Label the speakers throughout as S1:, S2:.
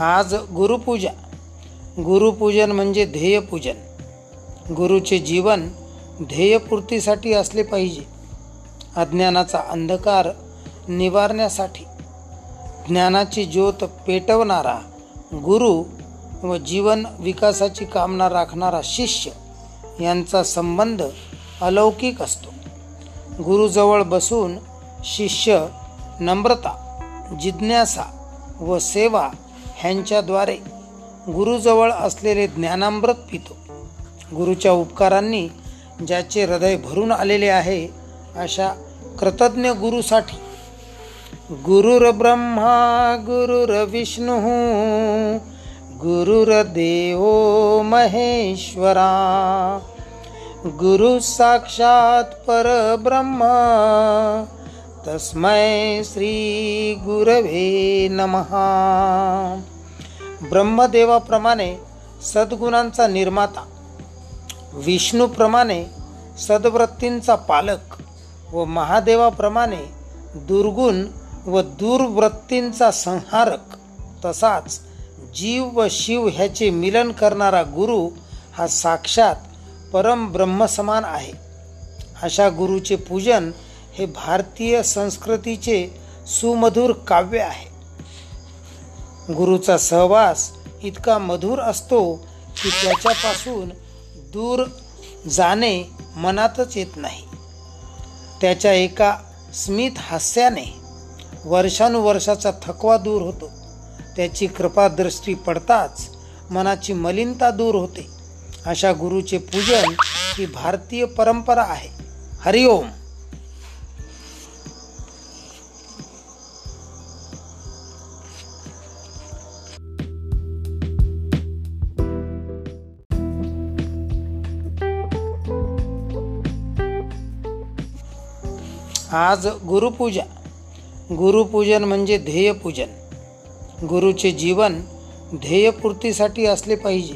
S1: आज गुरुपूजा गुरुपूजन म्हणजे ध्येयपूजन गुरुचे जीवन ध्येयपूर्तीसाठी असले पाहिजे. अज्ञानाचा अंधकार निवारण्यासाठी. ज्ञानाची ज्योत पेटवणारा गुरु व जीवन विकासाची कामना राखणारा शिष्य यांचा संबंध अलौकिक असतो. गुरुजवळ बसून शिष्य नम्रता जिज्ञासा व सेवा ह्यांच्याद्वारे गुरुजवळ असलेले ज्ञानामृत पितो. गुरुच्या उपकारांनी ज्याचे हृदय भरून आलेले आहे अशा कृतज्ञ गुरुसाठी गुरुर्ब्रह्मा गुरुर्विष्णू गुरुर्देव महेश्वरा गुरु साक्षात परब्रह्म तस्मै श्री गुरवे नमहा ब्रह्मदेवाप्रमाणे सद्गुणांचा निर्माता विष्णूप्रमाणे सद्वृत्तींचा पालक व महादेवाप्रमाणे दुर्गुण व दुर्वृत्तींचा संहारक तसाच जीव व शिव ह्याचे मिलन करणारा गुरु हा साक्षात परम ब्रह्मसमान आहे. अशा गुरुचे पूजन हे भारतीय संस्कृतीचे सुमधुर काव्य आहे. गुरुचा सहवास इतका मधुर असतो की त्याच्यापासून दूर जाणे मनातच येत नाही. त्याच्या एका स्मित हास्याने वर्षानुवर्षाचा थकवा दूर होतो. त्याची कृपादृष्टी पडताच मनाची मलिनता दूर होते. अशा गुरुचे पूजन ही भारतीय परंपरा आहे. हरिओम. आज गुरुपूजा गुरुपूजन म्हणजे ध्येयपूजन गुरुचे जीवन ध्येयपूर्तीसाठी असले पाहिजे.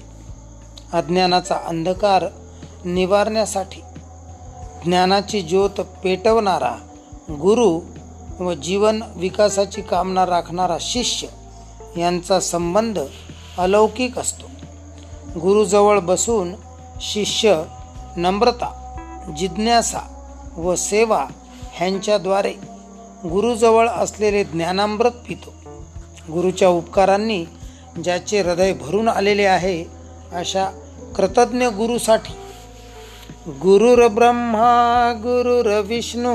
S1: अज्ञानाचा अंधकार निवारण्यासाठी. ज्ञानाची ज्योत पेटवणारा गुरु व जीवन विकासाची कामना राखणारा शिष्य यांचा संबंध अलौकिक असतो. गुरुजवळ बसून शिष्य नम्रता जिज्ञासा व सेवा ह्यांच्याद्वारे गुरुजवळ असलेले ज्ञानामृत पितो. गुरुच्या उपकारांनी ज्याचे हृदय भरून आलेले आहे अशा कृतज्ञ गुरुसाठी गुरुर्ब्रह्मा गुरुर्विष्णू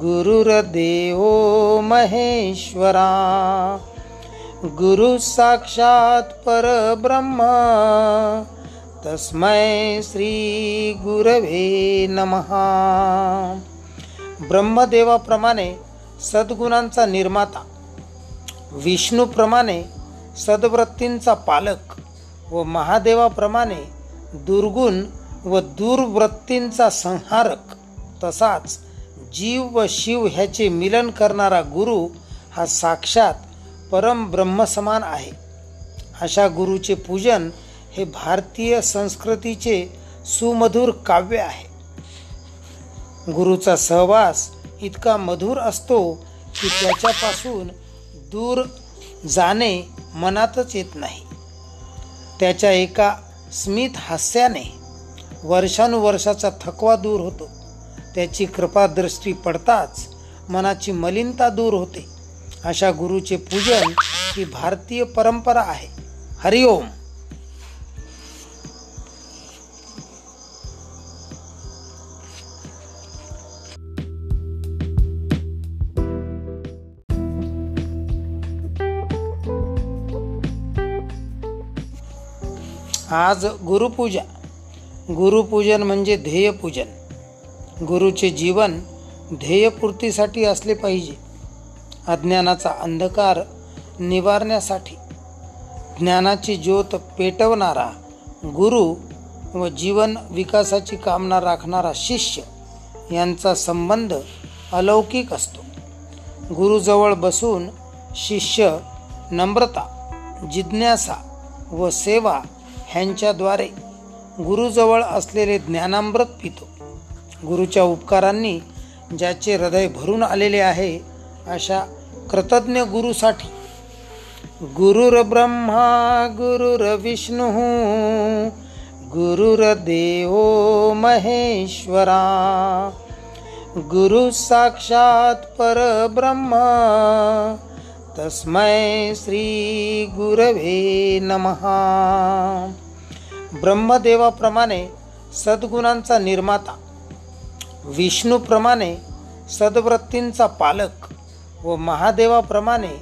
S1: गुरुर्देवो महेश्वरा गुरु साक्षात परब्रह्म तस्मै श्री गुरवे नमहा ब्रह्मदेवाप्रमाणे सद्गुणांचा निर्माता विष्णूप्रमाणे सद्वृत्तींचा पालक व महादेवाप्रमाणे दुर्गुण व दुर्वृत्तींचा संहारक तसाच जीव व शिव ह्याचे मिलन करणारा गुरु हा साक्षात परम ब्रह्मसमान आहे. अशा गुरुचे पूजन हे भारतीय संस्कृतीचे सुमधुर काव्य आहे. गुरुचा सहवास इतका मधुर असतो की त्याच्यापासून दूर जाणे मनातच येत नाही. त्याच्या एका स्मित हास्याने वर्षानुवर्षाचा थकवा दूर होतो. त्याची कृपादृष्टी पडताच मनाची मलिनता दूर होते. अशा गुरुचे पूजन ही भारतीय परंपरा आहे. हरिओम. आज गुरुपूजा गुरुपूजन म्हणजे ध्येयपूजन गुरुचे जीवन ध्येयपूर्तीसाठी असले पाहिजे. अज्ञानाचा अंधकार निवारण्यासाठी. ज्ञानाची ज्योत पेटवणारा गुरु व जीवन विकासाची कामना राखणारा शिष्य यांचा संबंध अलौकिक असतो. गुरुजवळ बसून शिष्य नम्रता जिज्ञासा व सेवा ह्यांच्याद्वारे गुरुजवळ असलेले ज्ञानामृत पितो. गुरुच्या उपकारांनी ज्याचे हृदय भरून आलेले आहे अशा कृतज्ञ गुरुसाठी गुरुर्ब्रह्मा गुरुर गुरुर्देवो महेश्वरा गुरु साक्षात परब्रह्म तस्मै श्री गुरवे नमः. ब्रह्मदेवाप्रमाणे सद्गुणांचा निर्माता विष्णूप्रमाणे सद्वृत्तींचा पालक व महादेवाप्रमाणे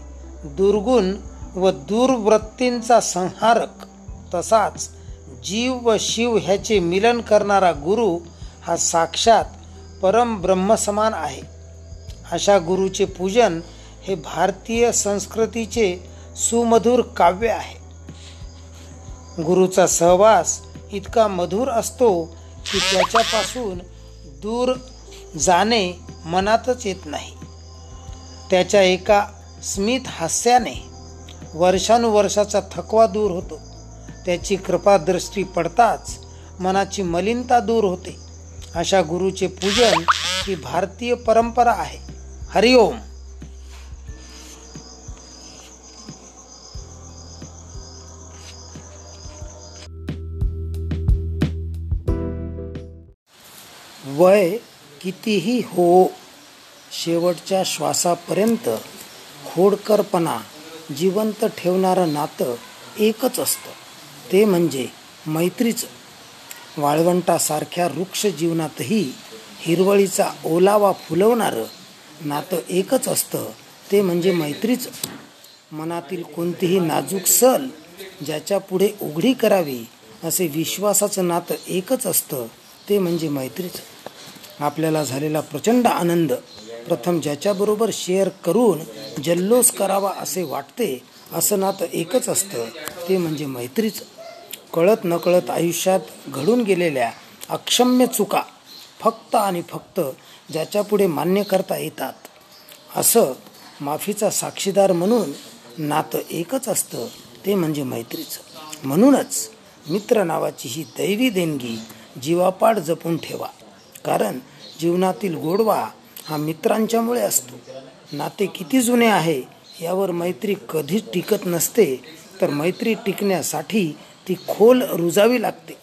S1: दुर्गुण व दुर्वृत्तींचा संहारक तसाच जीव व शिव ह्याचे मिलन करणारा गुरु हा साक्षात परम ब्रह्मसमान आहे. अशा गुरुचे पूजन हे भारतीय संस्कृतीचे सुमधुर काव्य आहे. गुरुचा सहवास इतका मधुर असतो की त्याच्यापासून दूर जाणे मनातच येत नाही. त्याच्या एका स्मित हास्याने वर्षानुवर्षाचा थकवा दूर होतो. त्याची कृपादृष्टी पडताच मनाची मलिनता दूर होते. अशा गुरुचे पूजन ही भारतीय परंपरा आहे. हरिओम. वय कितीही हो शेवटच्या श्वासापर्यंत खोडकरपणा जिवंत ठेवणारं नातं एकच असतं. ते म्हणजे मैत्रीचं. वाळवंटासारख्या वृक्ष जीवनातही हिरवळीचा ओलावा फुलवणारं नातं एकच असतं. ते म्हणजे मैत्रीचं. मनातील कोणतीही नाजूक सल ज्याच्या पुढे उघडी करावी असे विश्वासाचं नातं एकच असतं. ते म्हणजे मैत्रीचं. आपल्याला झालेला प्रचंड आनंद. प्रथम ज्याच्याबरोबर शेअर करून जल्लोष करावा असे वाटते असं नातं एकच असतं. ते म्हणजे मैत्रीचं. कळत नकळत आयुष्यात घडून गेलेल्या अक्षम्य चुका फक्त आणि फक्त ज्याच्यापुढे मान्य करता येतात. असं माफीचा साक्षीदार म्हणून नातं एकच असतं ते म्हणजे मैत्रीचं. म्हणूनच मित्र नावाची ही दैवी देणगी जीवापाड जपून ठेवा. कारण जीवनातील गोडवा हा मित्रांच्यामुळे असतो. नाते किती जुने आहे यावर मैत्री कधीच टिकत नसते तर मैत्री टिकण्यासाठी ती खोल रुजावी लागते.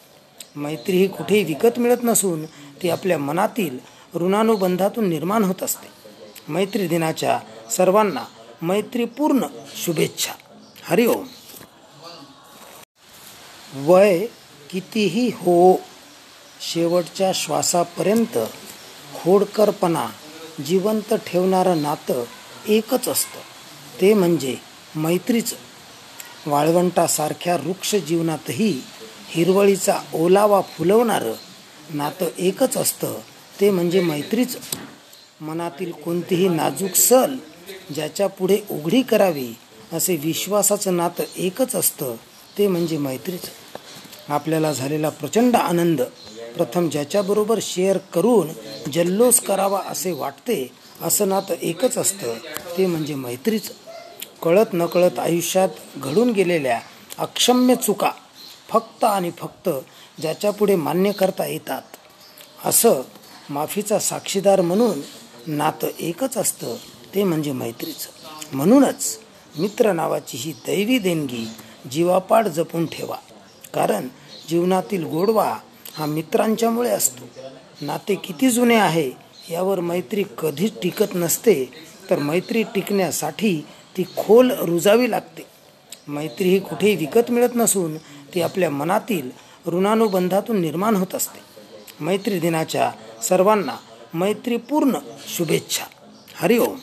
S1: मैत्री ही कुठेही विकत मिळत नसून ती आपल्या मनातील ऋणानुबंधातून निर्माण होत असते. मैत्री दिनाच्या सर्वांना मैत्रीपूर्ण शुभेच्छा. हरिओम. वय कितीही हो शेवटच्या श्वासापर्यंत खोडकरपणा जिवंत ठेवणारं नातं एकच असतं. ते म्हणजे मैत्रीचं. वाळवंटासारख्या वृक्ष जीवनातही हिरवळीचा ओलावा फुलवणारं नातं एकच असतं. ते म्हणजे मैत्रीचं. मनातील कोणतीही नाजूक सल ज्याच्या पुढे उघडी करावी असे विश्वासाचं नातं एकच असतं. ते म्हणजे मैत्रीचं. आपल्याला झालेला प्रचंड आनंद. प्रथम ज्याच्याबरोबर शेअर करून जल्लोष करावा असे वाटते असं नातं एकच असतं. ते म्हणजे मैत्रीचं. कळत नकळत आयुष्यात घडून गेलेल्या अक्षम्य चुका फक्त आणि फक्त ज्याच्यापुढे मान्य करता येतात. असं माफीचा साक्षीदार म्हणून नातं एकच असतं ते म्हणजे मैत्रीचं. म्हणूनच मित्र नावाची ही दैवी देणगी जीवापाड जपून ठेवा. कारण जीवनातील गोडवा हा मित्रांच्यामुळे असतो. नाते किती जुने आहे यावर मैत्री कधीच टिकत नसते. तर मैत्री टिकण्यासाठी ती खोल रुजावी लागते. मैत्री ही कुठेही विकत मिळत नसून ती आपल्या मनातील ऋणानुबंधातून निर्माण होत असते. मैत्री दिनाच्या सर्वांना मैत्रीपूर्ण शुभेच्छा. हरिओम.